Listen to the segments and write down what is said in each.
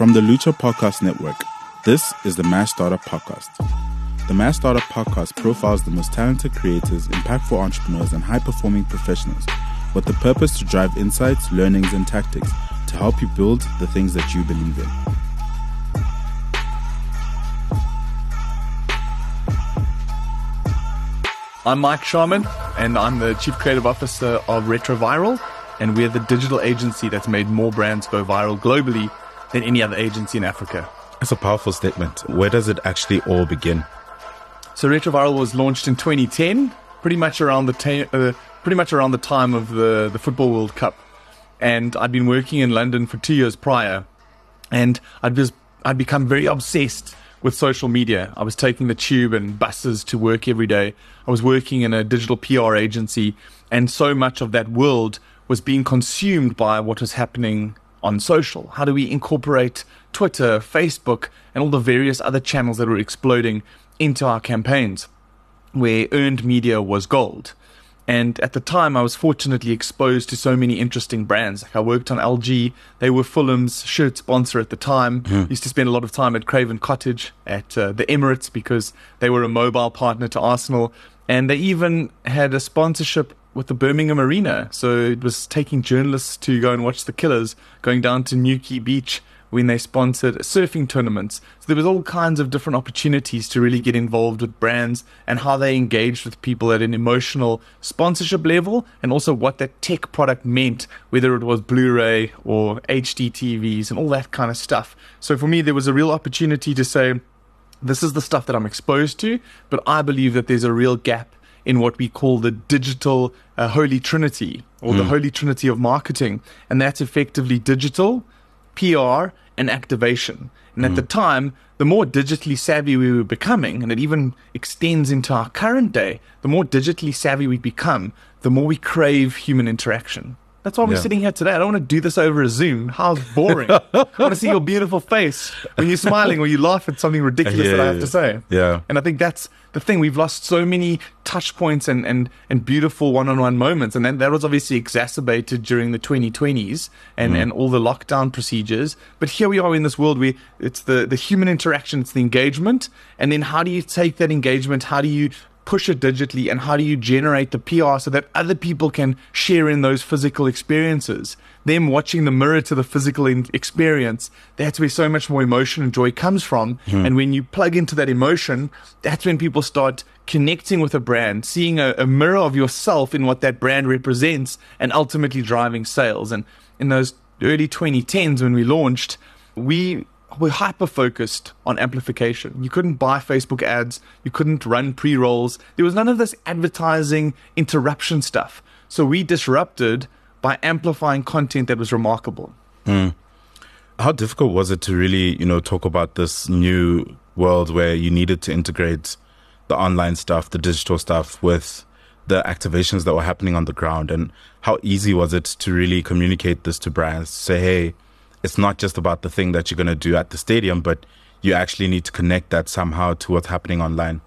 From the Lutcha Podcast Network, this is the Mashstartup Podcast. The Mashstartup Podcast profiles the most talented creators, impactful entrepreneurs, and high performing professionals with the purpose to drive insights, learnings, and tactics to help you build the things that you believe in. I'm Mike Sharman, and I'm the Chief Creative Officer of Retroviral, and we're the digital agency that's made more brands go viral globally than any other agency in Africa. That's a powerful statement. Where does it actually all begin? So Retroviral was launched in 2010, pretty much around the ta- uh, pretty much around the time of the the Football World Cup, and I'd been working in London for two years prior, and I'd just I'd become very obsessed with social media. I was taking the tube and buses to work every day. I was working in a digital PR agency, and so much of that world was being consumed by what was happening on social. How do we incorporate Twitter, Facebook, and all the various other channels that were exploding into our campaigns, where earned media was gold? And at the time, I was fortunately exposed to so many interesting brands. Like I worked on LG; they were Fulham's shirt sponsor at the time. Mm. Used to spend a lot of time at Craven Cottage at uh, the Emirates because they were a mobile partner to Arsenal, and they even had a sponsorship with the Birmingham Arena. So it was taking journalists to go and watch the Killers, going down to Newquay Beach when they sponsored surfing tournaments. So there was all kinds of different opportunities to really get involved with brands and how they engaged with people at an emotional sponsorship level and also what that tech product meant, whether it was Blu-ray or HD TVs and all that kind of stuff. So for me, there was a real opportunity to say, this is the stuff that I'm exposed to, but I believe that there's a real gap in what we call the digital uh, holy trinity or mm. the hmm. holy trinity of marketing. And that's effectively digital, PR, and activation. And at mm. the time, the more digitally savvy we were becoming, and it even extends into our current day, the more digitally savvy we become, the more we crave human interaction. That's why we're yeah. sitting here today. I don't want to do this over a Zoom. How boring. I want to see your beautiful face when you're smiling or you laugh at something ridiculous yeah, that I have to say. Yeah. And I think that's the thing. We've lost so many touch points and, and, and beautiful one on one moments. And then that was obviously exacerbated during the 2020s and, mm. and all the lockdown procedures. But here we are in this world where it's the, the human interaction, it's the engagement. And then how do you take that engagement? How do you push it digitally and how do you generate the PR so that other people can share in those physical experiences? Them watching the mirror to the physical experience, that's where so much more emotion and joy comes from. Mm. And when you plug into that emotion, that's when people start connecting with a brand, seeing a, a mirror of yourself in what that brand represents, and ultimately driving sales. And in those early 2010s when we launched, we we're hyper focused on amplification. You couldn't buy Facebook ads, you couldn't run pre rolls. There was none of this advertising interruption stuff. So we disrupted by amplifying content that was remarkable. Mm. How difficult was it to really, you know, talk about this new world where you needed to integrate the online stuff, the digital stuff with the activations that were happening on the ground? And how easy was it to really communicate this to brands? Say, hey, it's not just about the thing that you're going to do at the stadium, but you actually need to connect that somehow to what's happening online.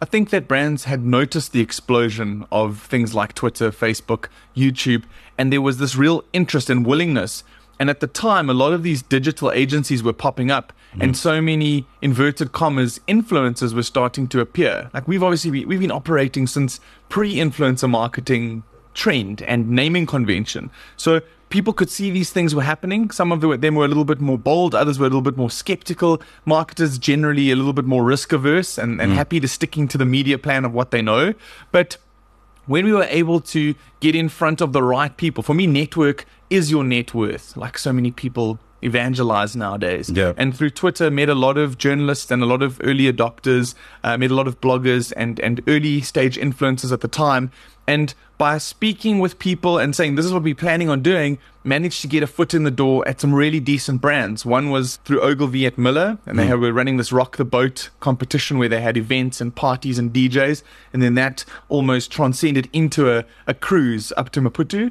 I think that brands had noticed the explosion of things like Twitter, Facebook, YouTube, and there was this real interest and willingness. And at the time, a lot of these digital agencies were popping up, mm. and so many inverted commas influencers were starting to appear. Like we've obviously we've been operating since pre-influencer marketing trend and naming convention. So people could see these things were happening. Some of them were a little bit more bold, others were a little bit more skeptical. Marketers generally a little bit more risk averse and, and mm. happy to sticking to the media plan of what they know. But when we were able to get in front of the right people, for me, network is your net worth, like so many people evangelize nowadays. Yeah. And through Twitter, met a lot of journalists and a lot of early adopters, uh, met a lot of bloggers and, and early stage influencers at the time. And by speaking with people and saying, this is what we're planning on doing, managed to get a foot in the door at some really decent brands. One was through Ogilvy at Miller, and they mm. were running this Rock the Boat competition where they had events and parties and DJs. And then that almost transcended into a, a cruise up to Maputo.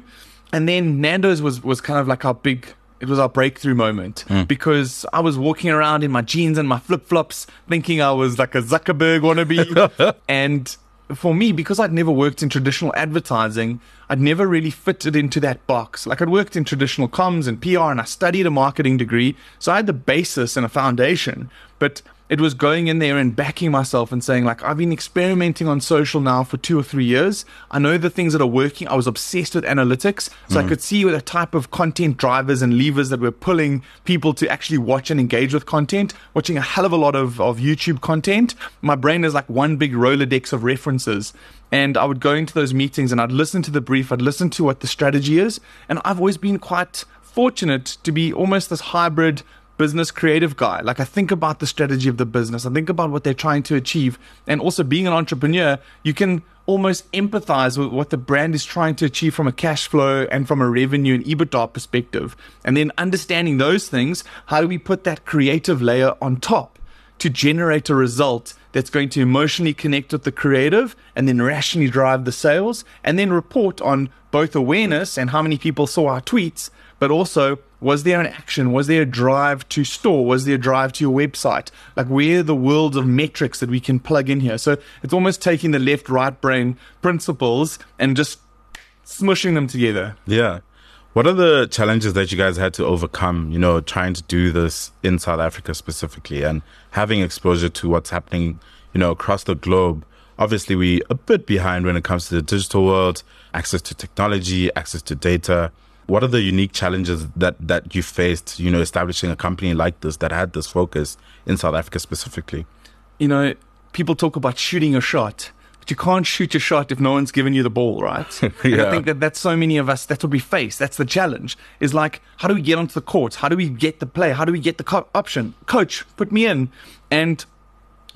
And then Nando's was, was kind of like our big it was our breakthrough moment mm. because I was walking around in my jeans and my flip flops, thinking I was like a Zuckerberg wannabe, and for me, because I'd never worked in traditional advertising, I'd never really fitted into that box. Like I'd worked in traditional comms and PR and I studied a marketing degree. So I had the basis and a foundation. But it was going in there and backing myself and saying like I've been experimenting on social now for two or three years. I know the things that are working. I was obsessed with analytics, so mm. I could see the type of content drivers and levers that were pulling people to actually watch and engage with content. Watching a hell of a lot of, of YouTube content. My brain is like one big Rolodex of references. And I would go into those meetings and I'd listen to the brief, I'd listen to what the strategy is. And I've always been quite fortunate to be almost this hybrid business creative guy. Like I think about the strategy of the business. I think about what they're trying to achieve. And also being an entrepreneur, you can almost empathize with what the brand is trying to achieve from a cash flow and from a revenue and EBITDA perspective. And then understanding those things, how do we put that creative layer on top to generate a result that's going to emotionally connect with the creative and then rationally drive the sales and then report on both awareness and how many people saw our tweets, but also was there an action? Was there a drive to store? Was there a drive to your website? Like, where are the world of metrics that we can plug in here? So it's almost taking the left right brain principles and just smushing them together. Yeah. What are the challenges that you guys had to overcome, you know, trying to do this in South Africa specifically and having exposure to what's happening, you know, across the globe? Obviously, we a bit behind when it comes to the digital world, access to technology, access to data. What are the unique challenges that, that you faced, you know, establishing a company like this that had this focus in South Africa specifically? You know, people talk about shooting a shot, but you can't shoot your shot if no one's given you the ball, right? yeah. I think that that's so many of us, that's what we face. That's the challenge is like, how do we get onto the court? How do we get the play? How do we get the co- option? Coach, put me in. And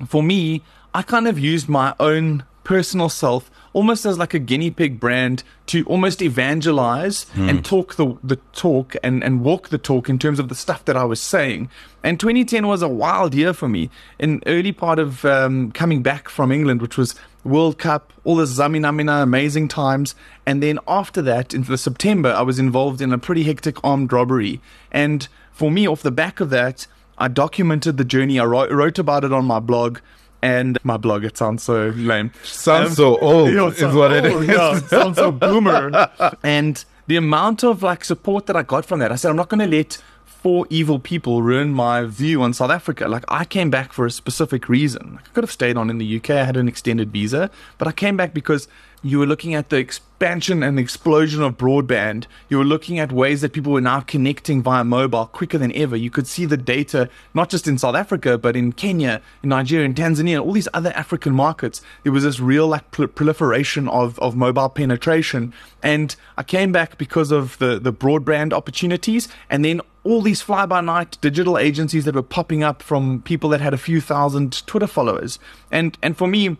for me, I kind of used my own personal self almost as like a guinea pig brand to almost evangelize mm. and talk the, the talk and, and walk the talk in terms of the stuff that I was saying. And 2010 was a wild year for me. In early part of um, coming back from England, which was World Cup, all the Zaminamina, amazing times. And then after that, into the September, I was involved in a pretty hectic armed robbery. And for me, off the back of that, I documented the journey. I wrote, wrote about it on my blog and my blog. It sounds so lame. Sounds um, so old you know, is what old, it is. Yeah, sounds so boomer. and the amount of like support that I got from that, I said, I'm not going to let four evil people ruin my view on South Africa. Like I came back for a specific reason. I could have stayed on in the UK. I had an extended visa, but I came back because you were looking at the expansion and explosion of broadband. You were looking at ways that people were now connecting via mobile quicker than ever. You could see the data, not just in South Africa, but in Kenya, in Nigeria, in Tanzania, all these other African markets. There was this real like proliferation of, of mobile penetration. And I came back because of the, the broadband opportunities and then all these fly by night digital agencies that were popping up from people that had a few thousand Twitter followers. And, and for me,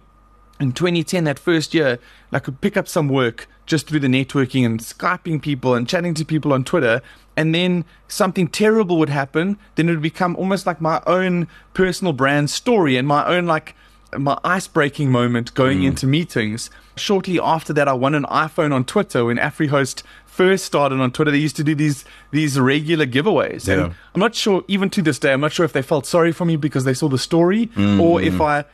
in 2010, that first year, I could pick up some work just through the networking and Skyping people and chatting to people on Twitter. And then something terrible would happen. Then it would become almost like my own personal brand story and my own, like, my ice breaking moment going mm. into meetings. Shortly after that, I won an iPhone on Twitter when AfriHost first started on Twitter. They used to do these these regular giveaways. Yeah. And I'm not sure, even to this day, I'm not sure if they felt sorry for me because they saw the story mm. or if I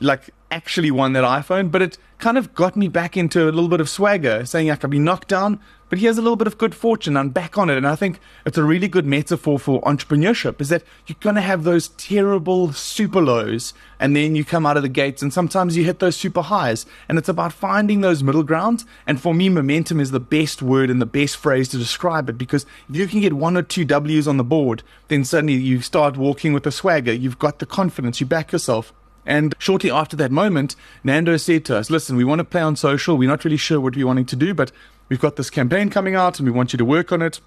like actually won that iPhone, but it kind of got me back into a little bit of swagger, saying like I've been knocked down, but here's a little bit of good fortune. I'm back on it. And I think it's a really good metaphor for entrepreneurship is that you're going to have those terrible super lows and then you come out of the gates and sometimes you hit those super highs. And it's about finding those middle grounds. And for me, momentum is the best word and the best phrase to describe it because if you can get one or two W's on the board, then suddenly you start walking with a swagger. You've got the confidence. You back yourself. And shortly after that moment, Nando said to us, Listen, we want to play on social. We're not really sure what we're wanting to do, but we've got this campaign coming out and we want you to work on it.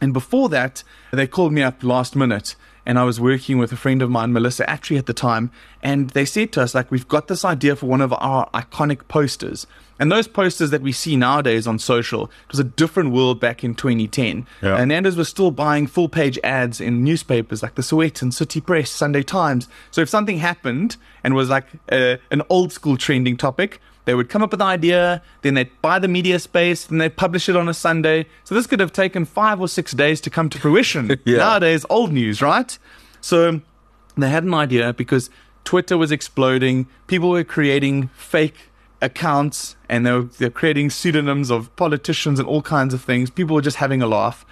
And before that, they called me up last minute and I was working with a friend of mine, Melissa Attree at the time, and they said to us, like, we've got this idea for one of our iconic posters. And those posters that we see nowadays on social, it was a different world back in 2010. Yeah. And Nando's was still buying full page ads in newspapers like the Sowetan, City Press, Sunday Times. So if something happened and was like a, an old school trending topic, they would come up with an idea, then they'd buy the media space, then they'd publish it on a Sunday. So this could have taken five or six days to come to fruition. yeah. Nowadays, old news, right? So they had an idea because Twitter was exploding. People were creating fake accounts and they were, they're creating pseudonyms of politicians and all kinds of things. People were just having a laugh.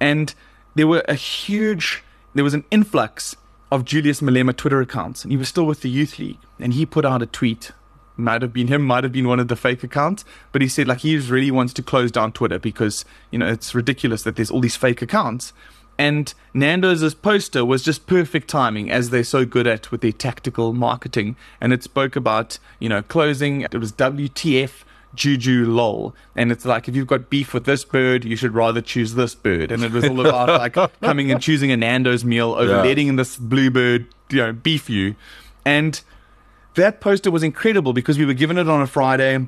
And there were a huge, there was an influx of Julius Malema Twitter accounts. And he was still with the Youth League. And he put out a tweet. Might have been him, might have been one of the fake accounts. But he said, like, he really wants to close down Twitter because, you know, it's ridiculous that there's all these fake accounts. And Nando's poster was just perfect timing, as they're so good at with their tactical marketing. And it spoke about, you know, closing. It was WTF Juju lol. And it's like, if you've got beef with this bird, you should rather choose this bird. And it was all about like coming and choosing a Nando's meal over Yeah. letting this bluebird, you know, beef you. And that poster was incredible because we were given it on a Friday.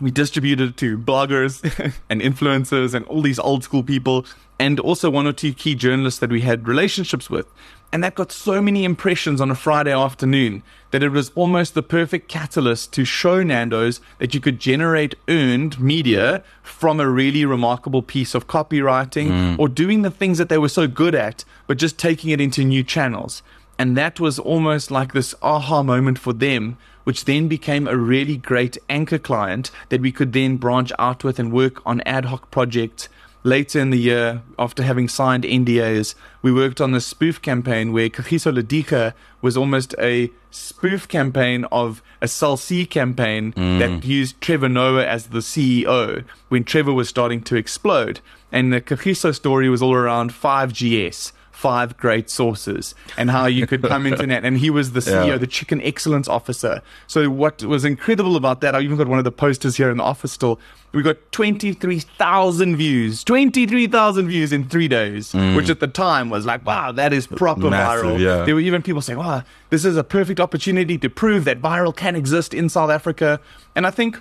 We distributed it to bloggers and influencers and all these old school people, and also one or two key journalists that we had relationships with. And that got so many impressions on a Friday afternoon that it was almost the perfect catalyst to show Nando's that you could generate earned media from a really remarkable piece of copywriting hmm. or doing the things that they were so good at, but just taking it into new channels. And that was almost like this aha moment for them, which then became a really great anchor client that we could then branch out with and work on ad hoc projects. Later in the year, after having signed NDAs, we worked on this spoof campaign where Kagiso Ladika was almost a spoof campaign of a Cell C campaign mm. that used Trevor Noah as the CEO when Trevor was starting to explode. And the Kagiso story was all around 5GS five great sources and how you could come into that. And he was the CEO, Yeah. the chicken excellence officer. So what was incredible about that, I even got one of the posters here in the office still. We got 23,000 views, 23,000 views in three days, mm. which at the time was like, wow, that is proper Massive, viral. yeah. There were even people saying, wow, this is a perfect opportunity to prove that viral can exist in South Africa. And I think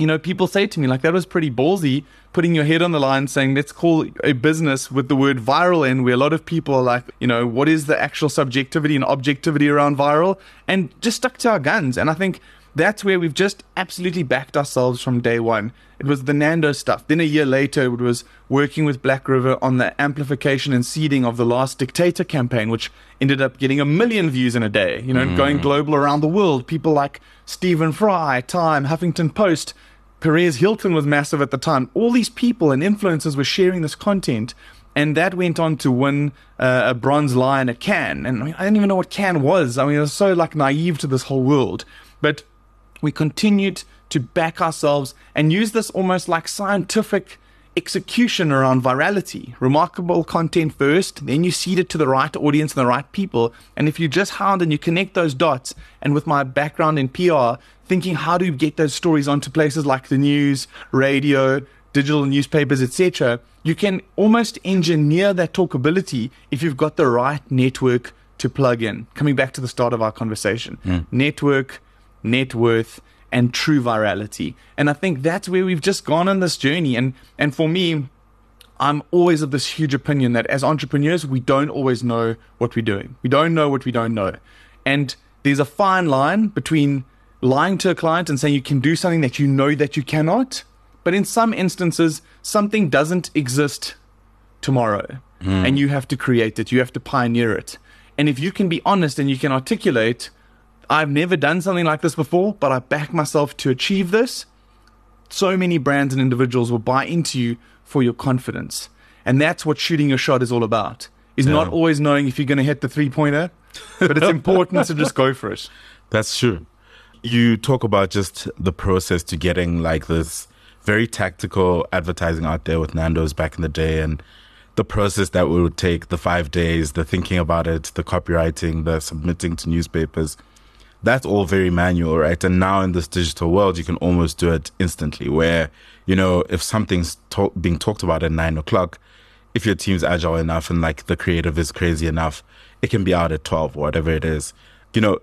you know, people say to me, like, that was pretty ballsy, putting your head on the line saying, let's call a business with the word viral in, where a lot of people are like, you know, what is the actual subjectivity and objectivity around viral? And just stuck to our guns. And I think that's where we've just absolutely backed ourselves from day one. It was the Nando stuff. Then a year later, it was working with Black River on the amplification and seeding of the Last Dictator campaign, which ended up getting a million views in a day, you know, going mm. global around the world. People like Stephen Fry, Time, Huffington Post, Perez Hilton was massive at the time. All these people and influencers were sharing this content. And that went on to win uh, a bronze lion at Cannes. And I, mean, I didn't even know what Cannes was. I mean, I was so like naive to this whole world. But we continued to back ourselves and use this almost like scientific execution around virality. Remarkable content first, then you seed it to the right audience and the right people. And if you just hound and you connect those dots, and with my background in PR, thinking how do you get those stories onto places like the news, radio, digital newspapers, etc., you can almost engineer that talkability if you've got the right network to plug in. Coming back to the start of our conversation, hmm. network, net worth, and true virality. And I think that's where we've just gone on this journey. And and for me, I'm always of this huge opinion that as entrepreneurs, we don't always know what we're doing. We don't know what we don't know. And there's a fine line between lying to a client and saying you can do something that you know that you cannot. But in some instances, something doesn't exist tomorrow hmm. and you have to create it, you have to pioneer it. And if you can be honest and you can articulate, I've never done something like this before, but I back myself to achieve this, so many brands and individuals will buy into you for your confidence. And that's what shooting your shot is all about. Is not always knowing if you're going to hit the three pointer, but it's important to just go for it. That's true. You talk about just the process to getting like this very tactical advertising out there with Nando's back in the day and the process that would take the five days, the thinking about it, the copywriting, the submitting to newspapers. That's all very manual, right? And now in this digital world, you can almost do it instantly. Where, you know, if something's to- being talked about at nine o'clock, if your team's agile enough and like the creative is crazy enough, it can be out at 12 or whatever it is. You know,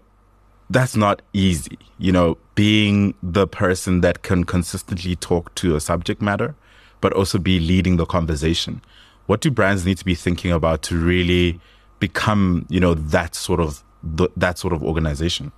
that's not easy. You know, being the person that can consistently talk to a subject matter, but also be leading the conversation. What do brands need to be thinking about to really become, you know, that sort of th- that sort of organization?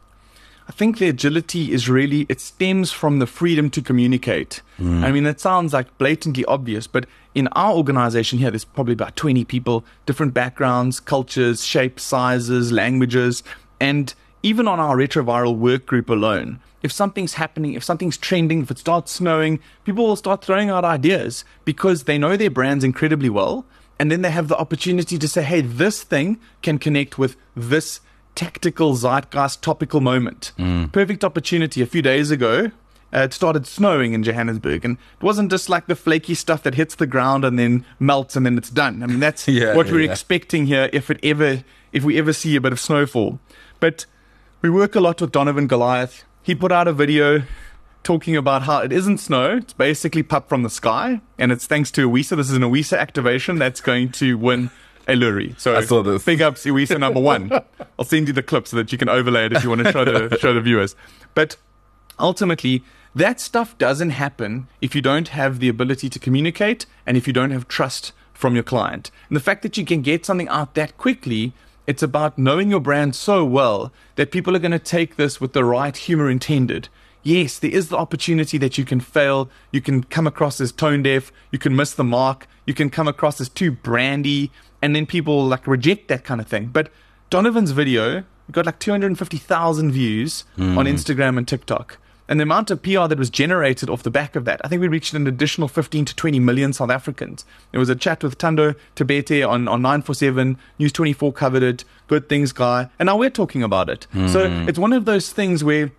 I think the agility is really, it stems from the freedom to communicate. Hmm. I mean, it sounds like blatantly obvious, but in our organization here, there's probably about 20 people, different backgrounds, cultures, shapes, sizes, languages. And even on our retroviral work group alone, if something's happening, if something's trending, if it starts snowing, people will start throwing out ideas because they know their brands incredibly well. And then they have the opportunity to say, hey, this thing can connect with this tactical zeitgeist topical moment. Mm. Perfect opportunity. A few days ago, uh, it started snowing in Johannesburg, and it wasn't just like the flaky stuff that hits the ground and then melts and then it's done. I mean, that's yeah, what we're yeah. expecting here if it ever, if we ever see a bit of snowfall. But we work a lot with Donovan Goliath. He put out a video talking about how it isn't snow. It's basically pap from the sky, and it's thanks to Iwisa. This is an Iwisa activation that's going to win a lorry. So I saw this. Big ups Iwisa number one. I'll send you the clip so that you can overlay it if you want to show the show the viewers. But ultimately, that stuff doesn't happen if you don't have the ability to communicate and if you don't have trust from your client. And the fact that you can get something out that quickly, it's about knowing your brand so well that people are going to take this with the right humor intended. Yes, there is the opportunity that you can fail, you can come across as tone deaf, you can miss the mark, you can come across as too brandy, and then people like reject that kind of thing. But Donovan's video got like 250,000 views mm. on Instagram and TikTok. And the amount of PR that was generated off the back of that, I think we reached an additional 15 to 20 million South Africans. There was a chat with Thando Thabethe on, on 947, News 24 covered it, good things guy, and now we're talking about it. Mm. So it's one of those things where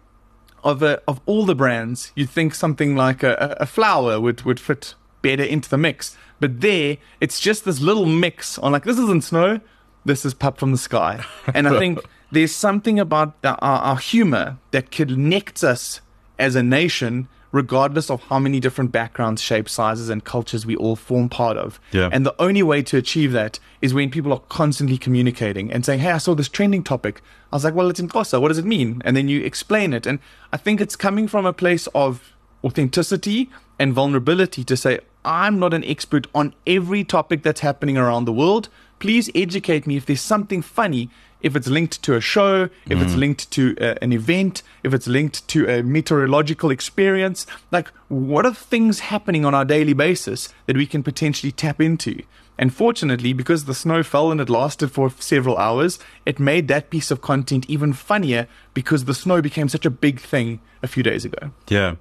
of a, of all the brands, you'd think something like a, a flour would, would fit better into the mix. But there, it's just this little mix on like, this isn't snow, this is pap from the sky. And I think there's something about the, our, our humor that connects us as a nation, regardless of how many different backgrounds, shapes, sizes, and cultures we all form part of. Yeah. And the only way to achieve that is when people are constantly communicating and saying, Hey, I saw this trending topic. I was like, Well, it's in Xhosa. What does it mean? And then you explain it. And I think it's coming from a place of authenticity and vulnerability to say, I'm not an expert on every topic that's happening around the world. Please educate me if there's something funny if it's linked to a show, if mm. it's linked to uh, an event, if it's linked to a meteorological experience, like what are things happening on our daily basis that we can potentially tap into? And fortunately, because the snow fell and it lasted for several hours, it made that piece of content even funnier because the snow became such a big thing a few days ago. Yeah.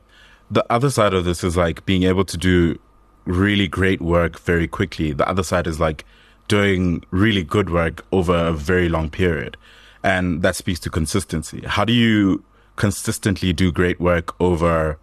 The other side of this is like being able to do really great work very quickly. The other side is like doing really good work over a very long period. And that speaks to consistency. How do you consistently do great work over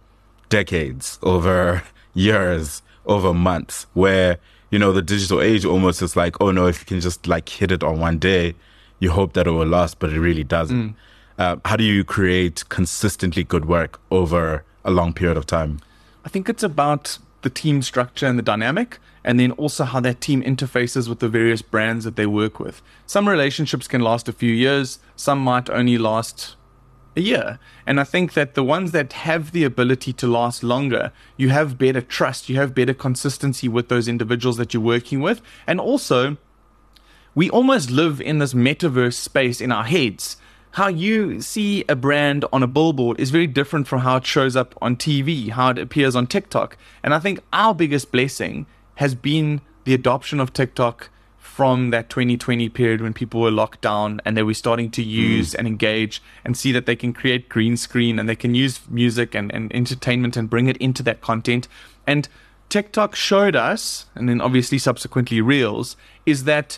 decades, over years, over months, where, you know, the digital age almost is like, oh no, if you can just like hit it on one day, you hope that it will last, but it really doesn't. Mm. Uh, how do you create consistently good work over a long period of time? I think it's about the team structure and the dynamic and then also how that team interfaces with the various brands that they work with. Some relationships can last a few years, some might only last a year. And I think that the ones that have the ability to last longer, you have better trust, you have better consistency with those individuals that you're working with. And also, we almost live in this metaverse space in our heads. How you see a brand on a billboard is very different from how it shows up on TV, how it appears on TikTok. And I think our biggest blessing has been the adoption of TikTok from that 2020 period when people were locked down and they were starting to use mm. and engage and see that they can create green screen and they can use music and, and entertainment and bring it into that content. And TikTok showed us, and then obviously subsequently Reels, is that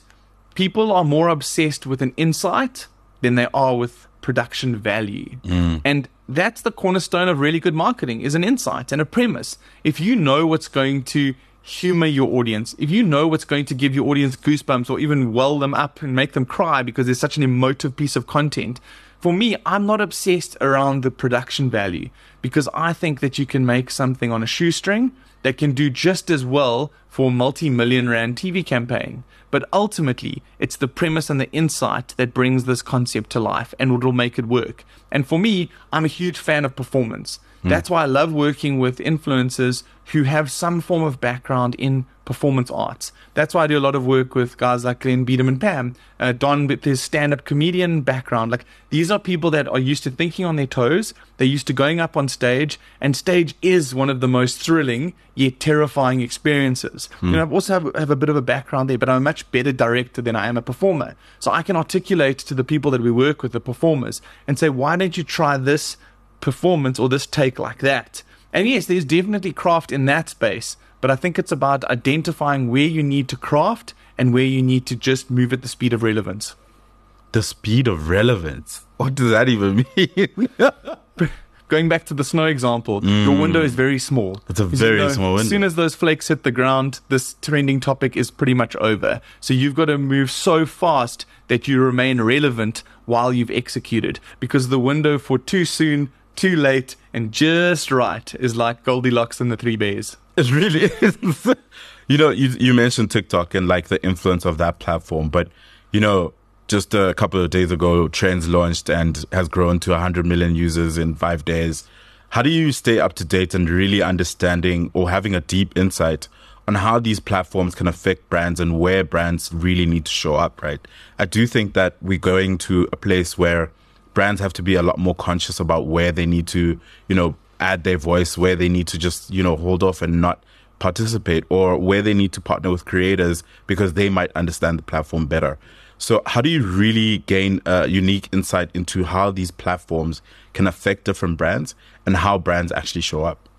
people are more obsessed with an insight than they are with production value. Mm. And that's the cornerstone of really good marketing is an insight and a premise. If you know what's going to humor your audience, if you know what's going to give your audience goosebumps or even well them up and make them cry because it's such an emotive piece of content, for me, I'm not obsessed around the production value because I think that you can make something on a shoestring that can do just as well for a multi million rand TV campaign. But ultimately, it's the premise and the insight that brings this concept to life and will make it work. And for me, I'm a huge fan of performance. Mm. That's why I love working with influencers who have some form of background in performance arts. That's why I do a lot of work with guys like Glen Biderman-Pam. Uh, Don with his stand-up comedian background. Like these are people that are used to thinking on their toes. They're used to going up on stage, and stage is one of the most thrilling yet terrifying experiences. Performers. You know, I also have, have a bit of a background there, but I'm a much better director than I am a performer. So I can articulate to the people that we work with, the performers, and say, why don't you try this performance or this take like that? And yes, there's definitely craft in that space, but I think it's about identifying where you need to craft and where you need to just move at the speed of relevance. The speed of relevance. What does that even mean? Going back to the snow example, your window is very small. Mm. It's a very small window. As soon as those flakes hit the ground, this trending topic is pretty much over. So you've got to move so fast that you remain relevant while you've executed. Because the window for too soon, too late, and just right is like Goldilocks and the Three Bears. It really is. you know, you you mentioned TikTok and like the influence of that platform, but you know, just a couple of days ago, Threads launched and has grown to 100 million users in five days. How do you stay up to date and really understanding or having a deep insight on how these platforms can affect brands and where brands really need to show up, right? I do think that we're going to a place where brands have to be a lot more conscious about where they need to, you know, add their voice, where they need to just, you know, hold off and not participate, or where they need to partner with creators because they might understand the platform better. So, how do you really gain a unique insight into how these platforms can affect different brands and how brands actually show up?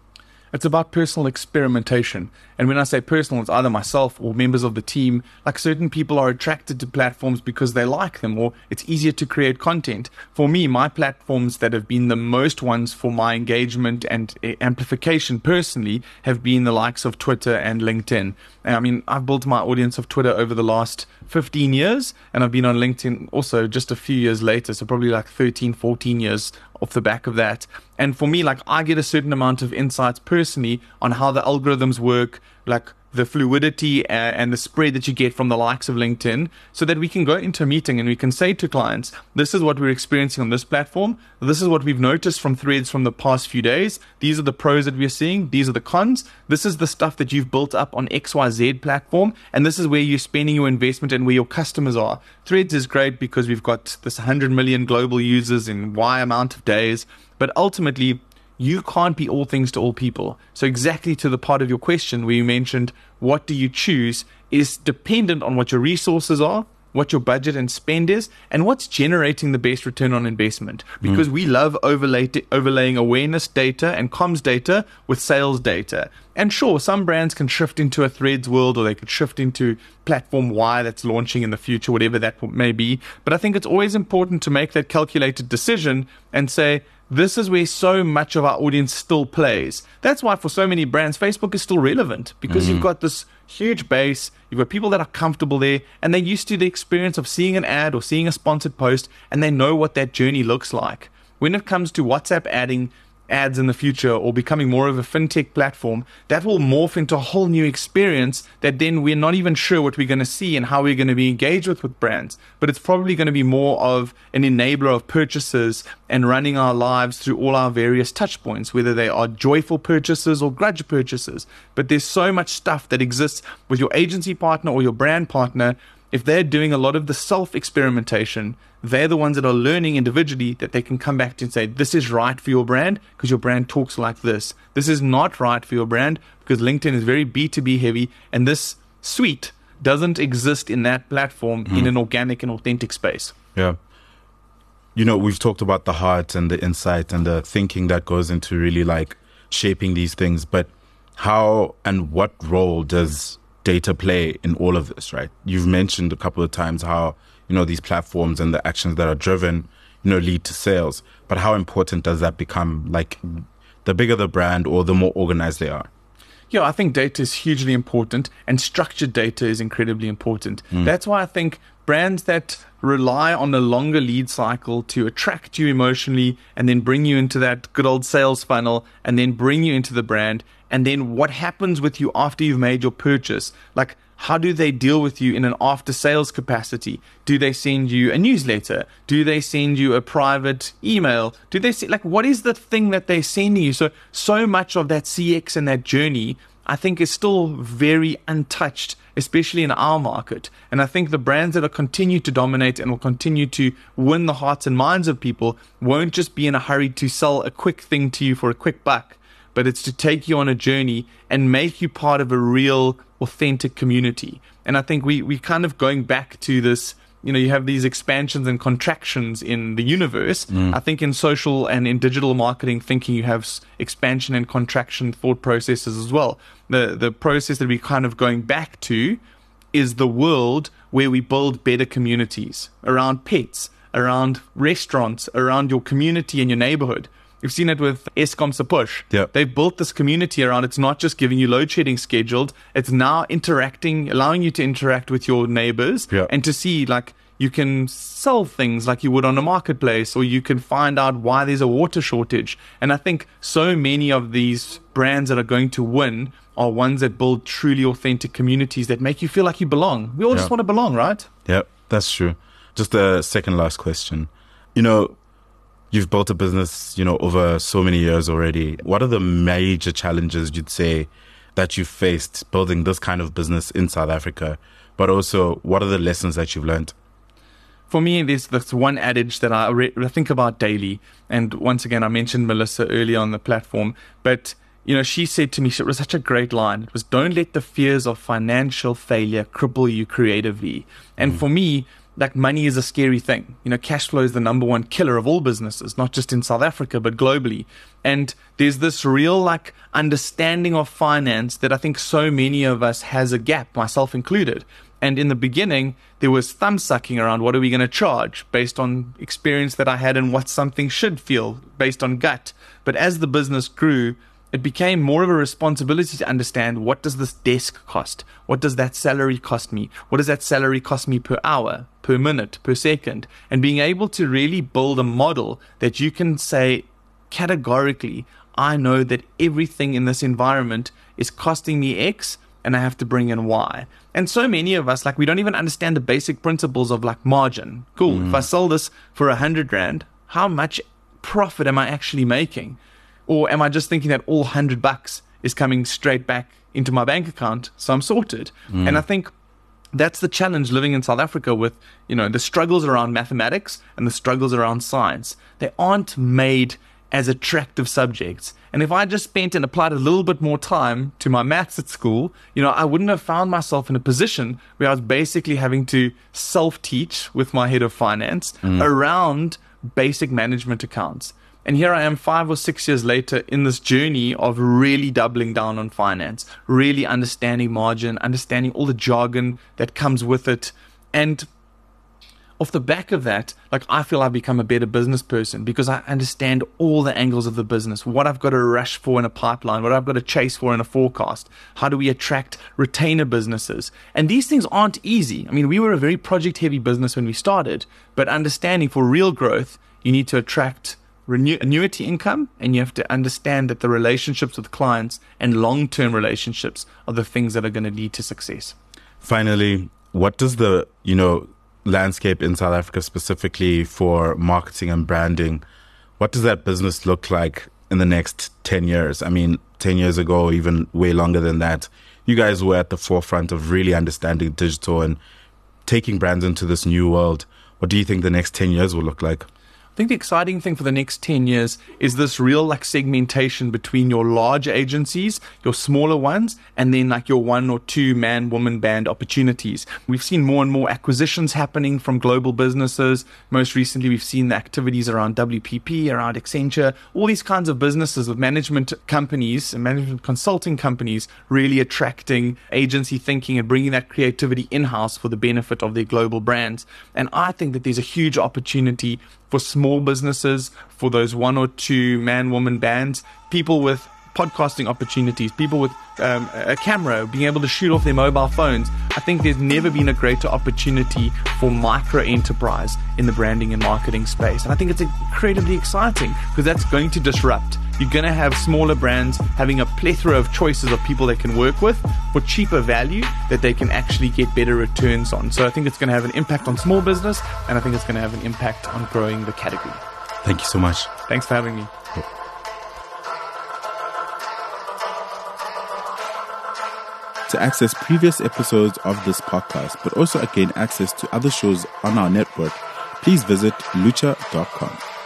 It's about personal experimentation. And when I say personal, it's either myself or members of the team. Like certain people are attracted to platforms because they like them or it's easier to create content. For me, my platforms that have been the most ones for my engagement and eh, amplification personally have been the likes of Twitter and LinkedIn. I mean, I've built my audience of Twitter over the last 15 years and I've been on LinkedIn also just a few years later. So probably like 13, 14 years off the back of that. And for me, like I get a certain amount of insights personally on how the algorithms work, like the fluidity uh, and the spread that you get from the likes of LinkedIn, so that we can go into a meeting and we can say to clients, this is what we're experiencing on this platform. This is what we've noticed from threads from the past few days. These are the pros that we're seeing. These are the cons. This is the stuff that you've built up on XYZ platform. And this is where you're spending your investment and where your customers are. Threads is great because we've got this 100 million global users in Y amount of days. But ultimately, you can't be all things to all people. So, exactly to the part of your question where you mentioned what do you choose is dependent on what your resources are, what your budget and spend is, and what's generating the best return on investment. Hmm. Because we love overlay, overlaying awareness data and comms data with sales data. And sure, some brands can shift into a threads world or they could shift into platform Y that's launching in the future, whatever that may be. But I think it's always important to make that calculated decision and say, this is where so much of our audience still plays. That's why for so many brands, Facebook is still relevant because you've mm. got this huge base, you've got people that are comfortable there, and they're used to the experience of seeing an ad or seeing a sponsored post, and they know what that journey looks like. When it comes to WhatsApp adding ads in the future or becoming more of a fintech platform, that will morph into a whole new experience that then we're not even sure what we're going to see and how we're going to be engaged with with brands. But it's probably going to be more of an enabler of purchases and running our lives through all our various touch points, whether they are joyful purchases or grudge purchases. But there's so much stuff that exists with your agency partner or your brand partner if they're doing a lot of the self experimentation, they're the ones that are learning individually that they can come back to and say, this is right for your brand because your brand talks like this. This is not right for your brand because LinkedIn is very B2B heavy and this suite doesn't exist in that platform in hmm. an organic and authentic space. Yeah. You know, we've talked about the heart and the insight and the thinking that goes into really like shaping these things, but how and what role does data play in all of this, right? You've mentioned a couple of times how, you know, these platforms and the actions that are driven, you know, lead to sales. But how important does that become? Like the bigger the brand or the more organized they are? Yeah, I think data is hugely important and structured data is incredibly important. Hmm. That's why I think brands that rely on a longer lead cycle to attract you emotionally and then bring you into that good old sales funnel and then bring you into the brand and then what happens with you after you've made your purchase like how do they deal with you in an after sales capacity? Do they send you a newsletter? Do they send you a private email? Do they like what is the thing that they're sending you? So so much of that CX and that journey I think is still very untouched, especially in our market. And I think the brands that will continue to dominate and will continue to win the hearts and minds of people won't just be in a hurry to sell a quick thing to you for a quick buck, but it's to take you on a journey and make you part of a real, authentic community. And I think we we kind of going back to this you know, you have these expansions and contractions in the universe. Mm. I think in social and in digital marketing thinking, you have expansion and contraction thought processes as well. The the process that we're kind of going back to is the world where we build better communities around pets, around restaurants, around your community and your neighborhood. You've seen it with Eskom Push. Yep. They've built this community around it's not just giving you load shedding scheduled, it's now interacting, allowing you to interact with your neighbors yep. and to see like you can sell things like you would on a marketplace or you can find out why there's a water shortage. And I think so many of these brands that are going to win are ones that build truly authentic communities that make you feel like you belong. We all just want to belong, right? Yeah, that's true. Just a second last question. You know, you've built a business, you know, over so many years already. What are the major challenges you'd say that you faced building this kind of business in South Africa? But also, what are the lessons that you've learned? For me, there's this one adage that I, re- I think about daily. And once again, I mentioned Melissa earlier on the platform, but you know, she said to me, it was such a great line. It was, don't let the fears of financial failure cripple you creatively. And mm. for me, like money is a scary thing. You know, cash flow is the number one killer of all businesses, not just in South Africa, but globally. And there's this real like understanding of finance that I think so many of us has a gap, myself included. And in the beginning, there was thumb sucking around what are we going to charge based on experience that I had and what something should feel based on gut. But as the business grew, it became more of a responsibility to understand what does this desk cost? What does that salary cost me? What does that salary cost me per hour, per minute, per second? And being able to really build a model that you can say categorically, I know that everything in this environment is costing me X and I have to bring in Y. And so many of us, like, we don't even understand the basic principles of like margin. Cool. Mm. If I sell this for a hundred rand, how much profit am I actually making? Or am I just thinking that all 100 bucks is coming straight back into my bank account, so I'm sorted? Mm. And I think that's the challenge living in South Africa with, you know, the struggles around mathematics and the struggles around science. They aren't made as attractive subjects. And if I just spent and applied a little bit more time to my maths at school, you know, I wouldn't have found myself in a position where I was basically having to self teach with my head of finance mm. around basic management accounts. And here I am five or six years later in this journey of really doubling down on finance, really understanding margin, understanding all the jargon that comes with it. And off the back of that, like I feel I've become a better business person because I understand all the angles of the business, what I've got to rush for in a pipeline, what I've got to chase for in a forecast. How do we attract retainer businesses? And these things aren't easy. I mean, we were a very project heavy business when we started, but understanding for real growth, you need to attract annuity income, and you have to understand that the relationships with clients and long term relationships are the things that are going to lead to success. Finally, what does the you know landscape in South Africa specifically for marketing and branding? What does that business look like in the next ten years? I mean, ten years ago, even way longer than that, you guys were at the forefront of really understanding digital and taking brands into this new world. What do you think the next ten years will look like? I think the exciting thing for the next 10 years is this real like segmentation between your large agencies, your smaller ones, and then like your one or two man woman band opportunities. We've seen more and more acquisitions happening from global businesses. Most recently, we've seen the activities around WPP, around Accenture, all these kinds of businesses with management companies and management consulting companies really attracting agency thinking and bringing that creativity in house for the benefit of their global brands. And I think that there's a huge opportunity for small businesses, for those one or two man woman bands, people with podcasting opportunities, people with um, a camera, being able to shoot off their mobile phones. I think there's never been a greater opportunity for micro enterprise in the branding and marketing space. And I think it's incredibly exciting because that's going to disrupt you're going to have smaller brands having a plethora of choices of people they can work with for cheaper value that they can actually get better returns on. So I think it's going to have an impact on small business, and I think it's going to have an impact on growing the category. Thank you so much. Thanks for having me. To access previous episodes of this podcast, but also gain access to other shows on our network, please visit lutcha.com.